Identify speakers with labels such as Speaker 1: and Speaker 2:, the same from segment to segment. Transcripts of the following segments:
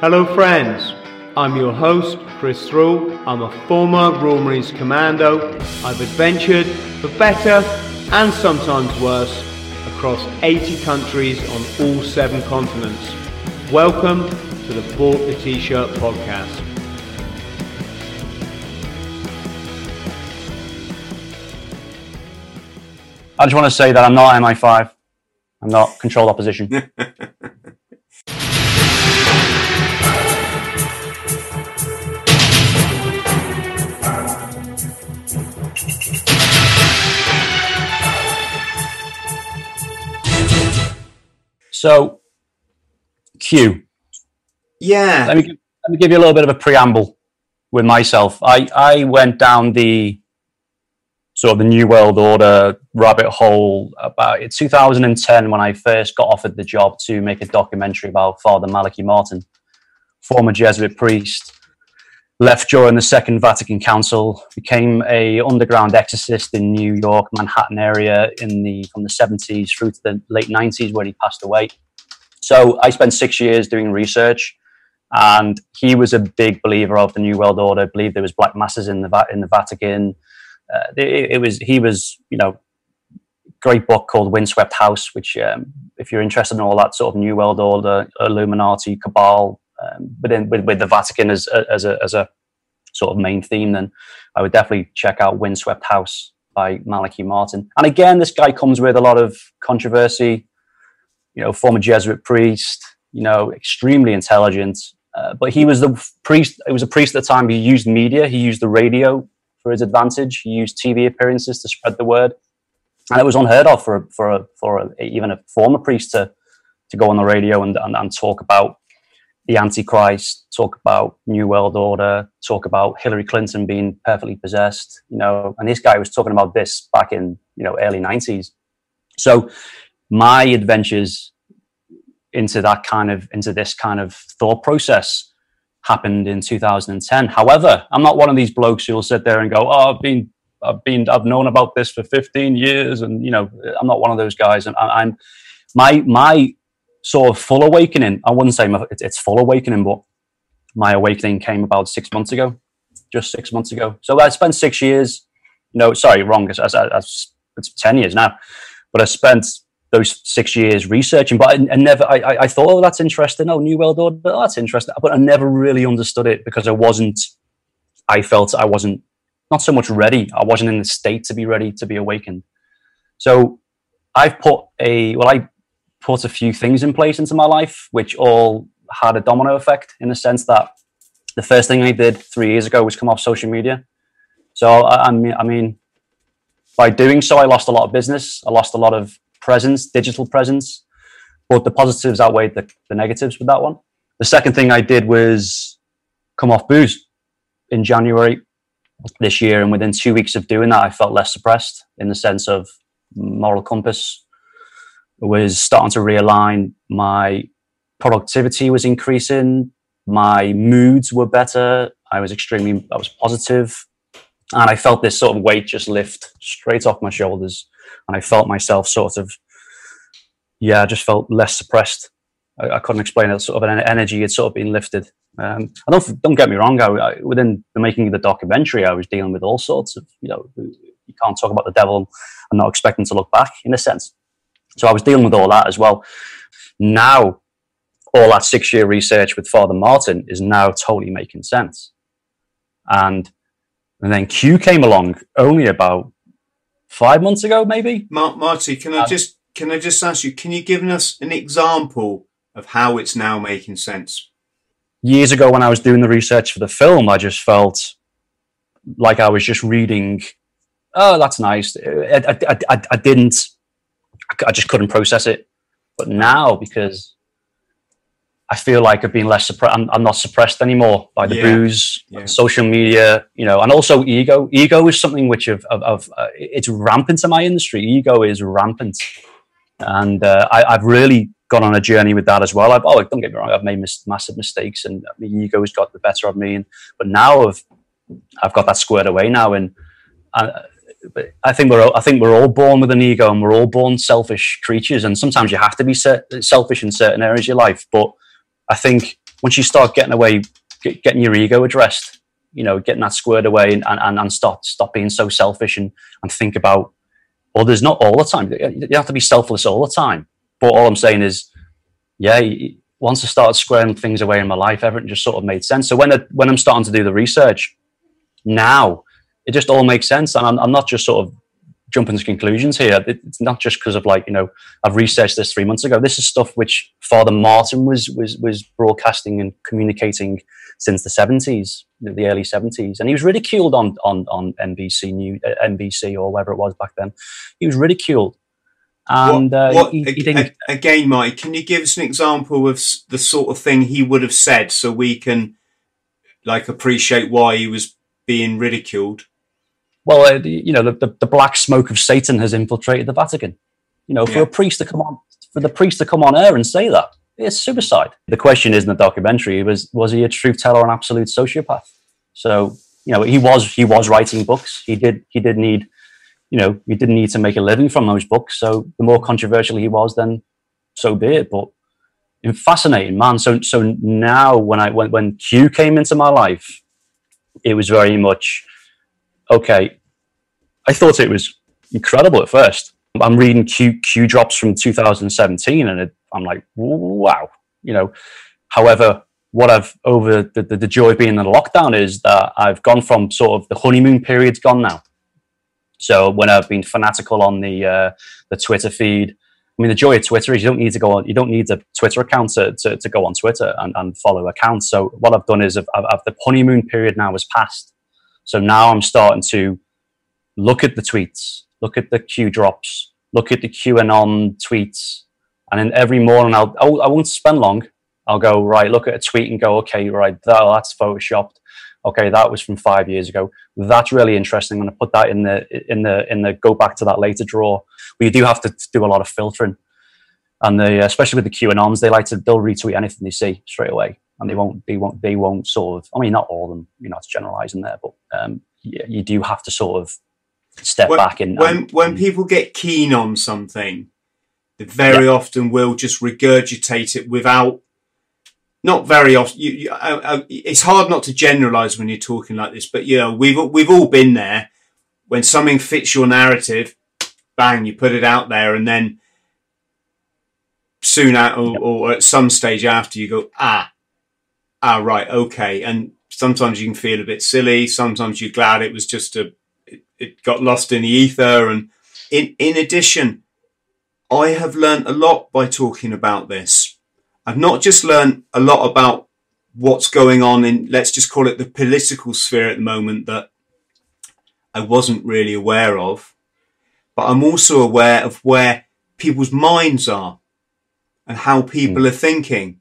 Speaker 1: Hello, friends. I'm your host, Chris Thrall. I'm a former Royal Marines Commando. I've adventured for better and sometimes worse across 80 countries on all seven continents. Welcome to the Bought the T-Shirt podcast.
Speaker 2: I just want to say that I'm not MI5. I'm not controlled opposition. so, Q.
Speaker 3: Yeah.
Speaker 2: Let me, give, let me give you a little bit of a preamble with myself. I, I went down the sort of the New World Order rabbit hole about 2010 when I first got offered the job to make a documentary about Father Malachi Martin, former Jesuit priest, left during the Second Vatican Council, became a underground exorcist in New York, Manhattan area in the from the 70s through to the late 90s when he passed away. So I spent six years doing research. And he was a big believer of the New World Order. Believed there was black masses in the in the Vatican uh, it, it, was he was you know great book called Windswept House, which um, if you're interested in all that sort of New World Order, Illuminati, Cabal, um, then, with, with the Vatican as as a as a sort of main theme, then I would definitely check out Windswept House by Malachi Martin. And again, this guy comes with a lot of controversy. You know, former Jesuit priest. You know, extremely intelligent. Uh, but he was the priest. It was a priest at the time. He used media. He used the radio for his advantage. He used TV appearances to spread the word, and it was unheard of for for a, for a, even a former priest to to go on the radio and, and, and talk about the Antichrist, talk about New World Order, talk about Hillary Clinton being perfectly possessed, you know, and this guy was talking about this back in, you know, early 90s. So my adventures into that kind of, into this kind of thought process happened in 2010. However, I'm not one of these blokes who'll sit there and go, "Oh, I've been, I've been, I've known about this for 15 years," and you know, I'm not one of those guys. And I, am my my sort of full awakening. I wouldn't say my, it's full awakening, but my awakening came about six months ago, just six months ago. So I spent six years. No, sorry, wrong. It's, 10 years now, but I spent those six years researching, but I, I never, I, I, thought, oh, that's interesting. Oh, New World Order, oh, that's interesting. But I never really understood it because I wasn't, I felt I wasn't, not so much ready. I wasn't in the state to be ready to be awakened. So I've put a, well, I put a few things in place into my life, which all had a domino effect in the sense that the first thing I did three years ago was come off social media. So I, I mean, I mean, by doing so, I lost a lot of business. I lost a lot of presence, digital presence. But the positives outweighed the, the negatives with that one. The second thing I did was come off booze in January this year. And within two weeks of doing that, I felt less suppressed in the sense of moral compass was starting to realign. My productivity was increasing. My moods were better. I was extremely, I was positive, And I felt this sort of weight just lift straight off my shoulders and I felt myself sort of, yeah, I just felt less suppressed. I, I couldn't explain it. Sort of an energy had sort of been lifted. Um, don't don't get me wrong. I, I, within the making of the documentary, I was dealing with all sorts of you know you can't talk about the devil and not expecting to look back in a sense. So I was dealing with all that as well. Now, all that six year research with Father Martin is now totally making sense. And and then Q came along only about five months ago, maybe.
Speaker 3: Mark, Marty, can I uh, just can I just ask you? Can you give us an example of how it's now making sense?
Speaker 2: Years ago, when I was doing the research for the film, I just felt like I was just reading. Oh, that's nice. I, I, I, I didn't. I just couldn't process it. But now, because I feel like I've been less suppressed. I'm, I'm, not suppressed anymore by the yeah. booze, yeah. social media, you know, and also ego. Ego is something which of, of, of uh, it's rampant in my industry. Ego is rampant, and uh, I, have really gone on a journey with that as well. I've, oh, don't get me wrong, I've made mis- massive mistakes, and my ego has got the better of me. And but now I've I've got that squared away now, and. Uh, I think we're I think we're all born with an ego, and we're all born selfish creatures. And sometimes you have to be selfish in certain areas of your life. But I think once you start getting away, get, getting your ego addressed, you know, getting that squared away and, and, and stop, stop being so selfish and, and think about others, not all the time. You have to be selfless all the time. But all I'm saying is, yeah, once I started squaring things away in my life, everything just sort of made sense. So when, I, when I'm starting to do the research now, it just all makes sense. And I'm, I'm not just sort of jumping to conclusions here. It's not just because of like, you know, I've researched this three months ago. This is stuff which Father Martin was, was, was broadcasting and communicating since the 70s, the early 70s. And he was ridiculed on, on, on NBC, New, uh, NBC or whatever it was back then. He was ridiculed. And
Speaker 3: what, uh, what,
Speaker 2: he,
Speaker 3: he again, Mike, can you give us an example of the sort of thing he would have said so we can like appreciate why he was being ridiculed?
Speaker 2: Well, uh, you know, the, the, black smoke of Satan has infiltrated the Vatican. You know, for yeah. a priest to come on, for the priest to come on air and say that, it's suicide. The question is in the documentary was was he a truth teller or an absolute sociopath? So you know, he was he was writing books. He did he did need, you know, he didn't need to make a living from those books. So the more controversial he was, then so be it. But fascinating man. So so now when I when when Q came into my life, it was very much okay. I thought it was incredible at first. I'm reading Q Q drops from 2017, and it, I'm like, wow, you know. However, what I've over the, the, the joy being in the lockdown is that I've gone from sort of the honeymoon period's gone now. So when I've been fanatical on the uh, the Twitter feed, I mean, the joy of Twitter is you don't need to go on, you don't need a Twitter account to, to, to go on Twitter and, and follow accounts. So what I've done is I've, I've, the honeymoon period now has passed. So now I'm starting to look at the tweets, look at the Q drops, look at the QAnon tweets, and then every morning I'll, I won't spend long. I'll go right, look at a tweet and go, okay, right, that, that's photoshopped. Okay, that was from five years ago. That's really interesting. I'm going to put that in the in the in the go back to that later drawer. We do have to do a lot of filtering, and the especially with the QAnons, they like to they'll retweet anything they see straight away, and they won't they won't they won't sort of. I mean, not all of them. You're not generalising there, but um, yeah, you do have to sort of step
Speaker 3: when,
Speaker 2: back and
Speaker 3: when when people get keen on something, they very yeah. often will just regurgitate it without. Not very often. You, you, uh, uh, it's hard not to generalize when you're talking like this, but you know we've we've all been there. When something fits your narrative, bang, you put it out there, and then soon out or, or at some stage after, you go ah, ah right, okay, and sometimes you can feel a bit silly. Sometimes you're glad it was just a it got lost in the ether. And in, in addition, I have learned a lot by talking about this. I've not just learned a lot about what's going on in, let's just call it the political sphere at the moment that I wasn't really aware of, but I'm also aware of where people's minds are and how people mm. are thinking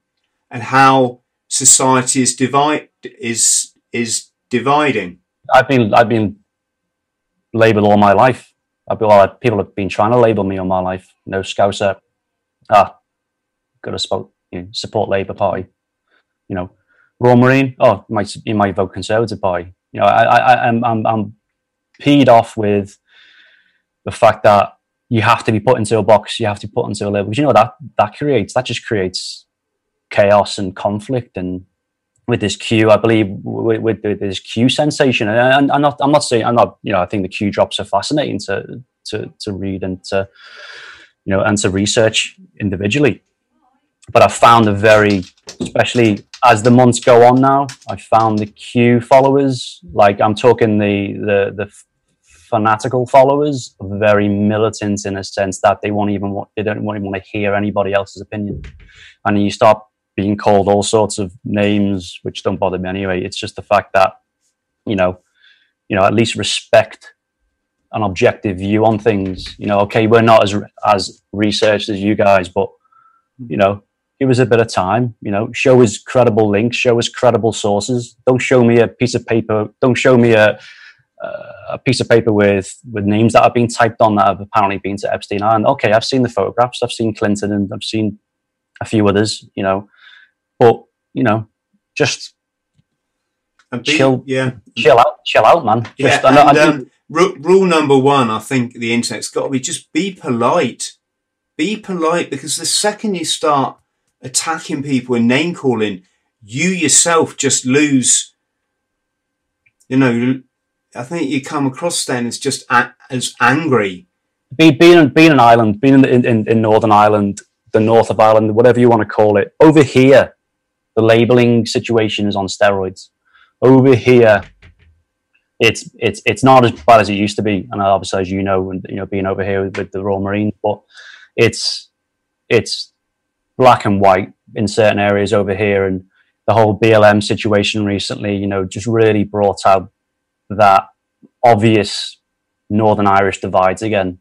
Speaker 3: and how society is divide is is dividing.
Speaker 2: I've been I've been label all my life. I've been, well, people have been trying to label me all my life. No Scouser. Ah, got to support, you know, support Labour Party. You know, Royal Marine. Oh, you might vote Conservative Party. You know, I, I, I'm, I'm, I'm peed off with the fact that you have to be put into a box. You have to be put into a label. Because you know that that creates that just creates chaos and conflict and with this Q, I believe with, with, with this Q sensation, and I'm not, I'm not saying, I'm not, you know, I think the Q drops are fascinating to to to read and to, you know, and to research individually. But I found a very, especially as the months go on now, I found the Q followers, like I'm talking the the the fanatical followers, very militant in a sense that they won't even want, they don't even want to hear anybody else's opinion, and you start being called all sorts of names which don't bother me anyway. It's just the fact that you know, you know, at least respect an objective view on things. You know, okay, we're not as as researched as you guys, but mm-hmm. you know, give us a bit of time. You know, show us credible links, show us credible sources. Don't show me a piece of paper. Don't show me a a piece of paper with with names that have been typed on that have apparently been to Epstein Island. Okay, I've seen the photographs. I've seen Clinton and I've seen a few others. You know, but you know, just
Speaker 3: be, chill,
Speaker 2: yeah, chill out, chill out, man.
Speaker 3: Just, yeah, and, um, rule number one, I think the internet's got to be just be polite. Be polite because the second you start attacking people and name calling, you yourself just lose. You know, I think you come across then as just a- as angry.
Speaker 2: Be, being being an island, being in, in, in Northern Ireland, the north of Ireland, whatever you want to call it. Over here, the labeling situation is on steroids. Over here, it's it's it's not as bad as it used to be, and obviously, as you know, and you know, being over here with, with the Royal Marines, but it's it's black and white in certain areas over here, and the whole BLM situation recently, you know, just really brought out that obvious Northern Irish divides again,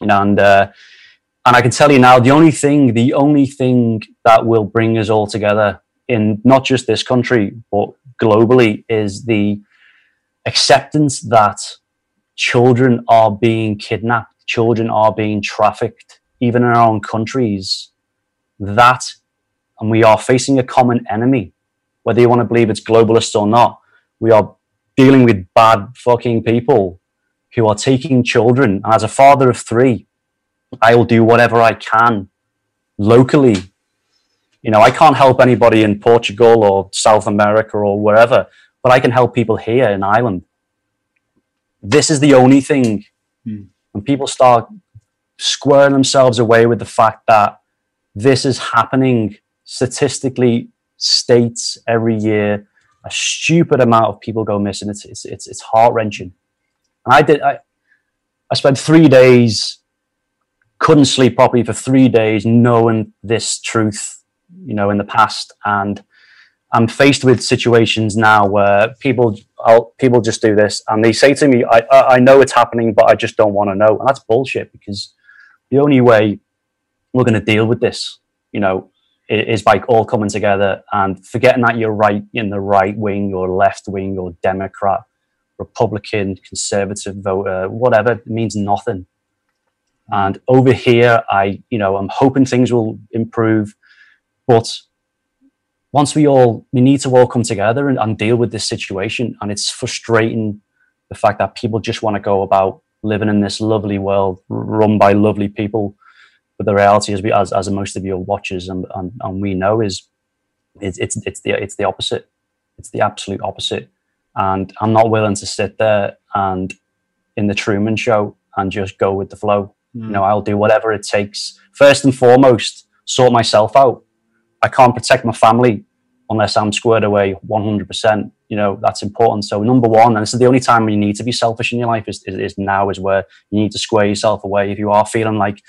Speaker 2: you know, and uh, and I can tell you now, the only thing, the only thing that will bring us all together in not just this country but globally is the acceptance that children are being kidnapped, children are being trafficked, even in our own countries. That, and we are facing a common enemy, whether you want to believe it's globalists or not. We are dealing with bad fucking people who are taking children. And as a father of three, I will do whatever I can locally. You know, I can't help anybody in Portugal or South America or wherever, but I can help people here in Ireland. This is the only thing.
Speaker 3: Hmm.
Speaker 2: When people start squaring themselves away with the fact that this is happening statistically, states every year, a stupid amount of people go missing. It's it's it's, it's heart wrenching. And I did I I spent three days couldn't sleep properly for three days knowing this truth, you know, in the past and I'm faced with situations now where people I'll, people just do this and they say to me, I, I know it's happening, but I just don't want to know. And that's bullshit because the only way we're going to deal with this, you know, is by all coming together and forgetting that you're right in the right wing or left wing or Democrat, Republican, conservative voter, whatever, it means nothing. And over here, I, you know, I'm hoping things will improve, but once we all we need to all come together and, and deal with this situation and it's frustrating the fact that people just want to go about living in this lovely world run by lovely people. But the reality is we as, as most of your watchers and, and, and we know is it's, it's it's the it's the opposite. It's the absolute opposite. And i'm not willing to sit there and in the truman show and just go with the flow.
Speaker 3: Hmm.
Speaker 2: you know i'll do whatever it takes. First and foremost sort myself out I can't protect my family unless I'm squared away 100%. You know, that's important. So, number one, and this is the only time when you need to be selfish in your life is, is, is, now, is where you need to square yourself away. If you are feeling like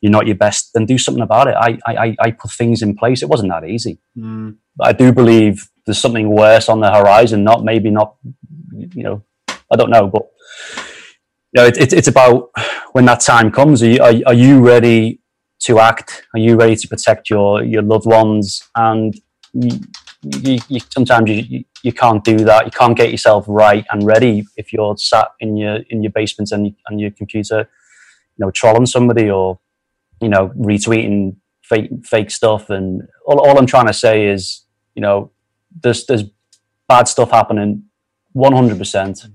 Speaker 2: you're not your best, then do something about it. I, I, I put things in place. It wasn't that easy.
Speaker 3: Mm.
Speaker 2: But I do believe there's something worse on the horizon, not maybe not, you know, I don't know, but. You know, it, it, it's about when that time comes. Are you, are, are you ready to act? Are you ready to protect your your loved ones? And you, you, you, sometimes you, you can't do that. You can't get yourself right and ready if you're sat in your in your basement and and your computer, you know, trolling somebody or you know retweeting fake fake stuff. And all, all I'm trying to say is, you know, there's there's bad stuff happening, 100 percent,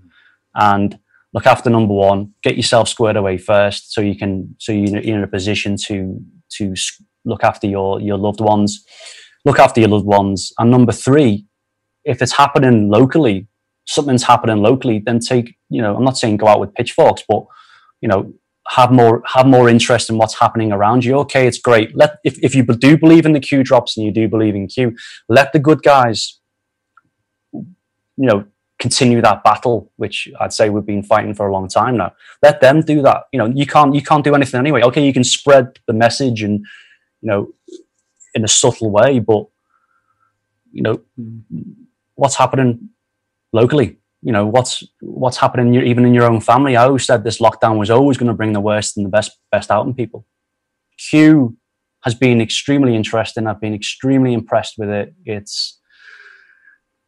Speaker 2: and look after number one. Get yourself squared away first so you can so you're in a position to to look after your your loved ones. Look after your loved ones. And number three if it's happening locally something's happening locally then take you know i'm not saying go out with pitchforks but you know have more have more interest in what's happening around you. Okay it's great. Let if, if you do believe in the q drops and you do believe in q let the good guys you know continue that battle, which I'd say we've been fighting for a long time now. Let them do that. You know, you can't you can't do anything anyway. Okay, you can spread the message and you know in a subtle way, but you know what's happening locally. You know what's what's happening even in your own family. I always said this lockdown was always going to bring the worst and the best best out in people. Q has been extremely interesting. I've been extremely impressed with it. It's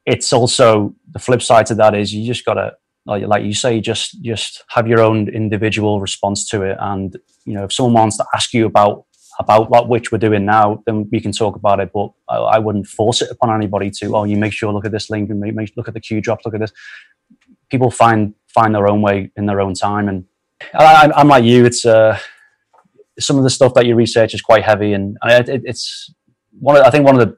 Speaker 2: it's also the flip side to that is you just gotta like, like you say just just have your own individual response to it. And you know if someone wants to ask you about about what which we're doing now then we can talk about it. But I, I wouldn't force it upon anybody to oh you make sure look at this link and make, make look at the q drops look at this. People find find their own way in their own time. And I, am like you it's uh some of the stuff that you research is quite heavy. And it, it's one of, I think one of the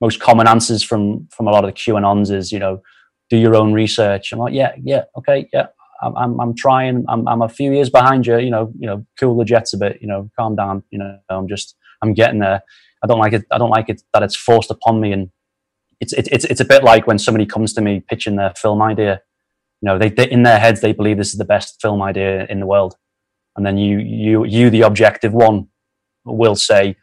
Speaker 2: most common answers from from a lot of the QAnons is, you know, do your own research. I'm like, yeah, yeah, okay, yeah. I'm, I'm, I'm trying. I'm, I'm a few years behind you. You know, you know, cool the jets a bit. You know, calm down. You know, I'm just, I'm getting there. I don't like it. I don't like it that it's forced upon me. And it's, it's, it's a bit like when somebody comes to me pitching their film idea. You know, they, they in their heads they believe this is the best film idea in the world, and then you, you, you, the objective one, will say,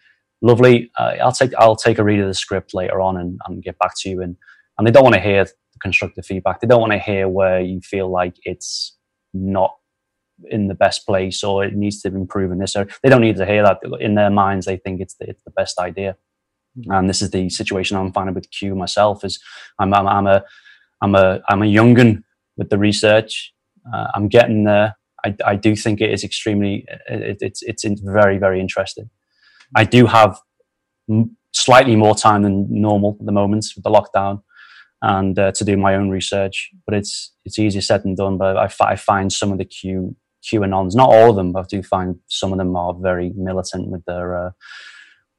Speaker 2: "Lovely, uh, I'll take, I'll take a read of the script later on and, and get back to you." And and they don't want to hear constructive feedback. They don't want to hear where you feel like it's not in the best place or it needs to improve in this. Or they don't need to hear that. In their minds, they think it's the, it's the best idea. Mm-hmm. And this is the situation I'm finding with Q myself. Is I'm, I'm, I'm a I'm a I'm a youngin with the research. Uh, I'm getting there. I, I do think it is extremely it, it's it's very very interesting. I do have slightly more time than normal at the moment with the lockdown and uh, to do my own research. But it's it's easier said than done. But I, I find some of the Q QAnons, not all of them, but I do find some of them are very militant with their uh,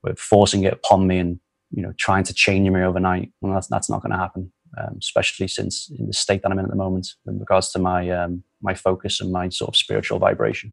Speaker 2: with forcing it upon me and you know trying to change me overnight. Well, that's that's not going to happen. Um, especially since in the state that I'm in at the moment, in regards to my um, my focus and my sort of spiritual vibration.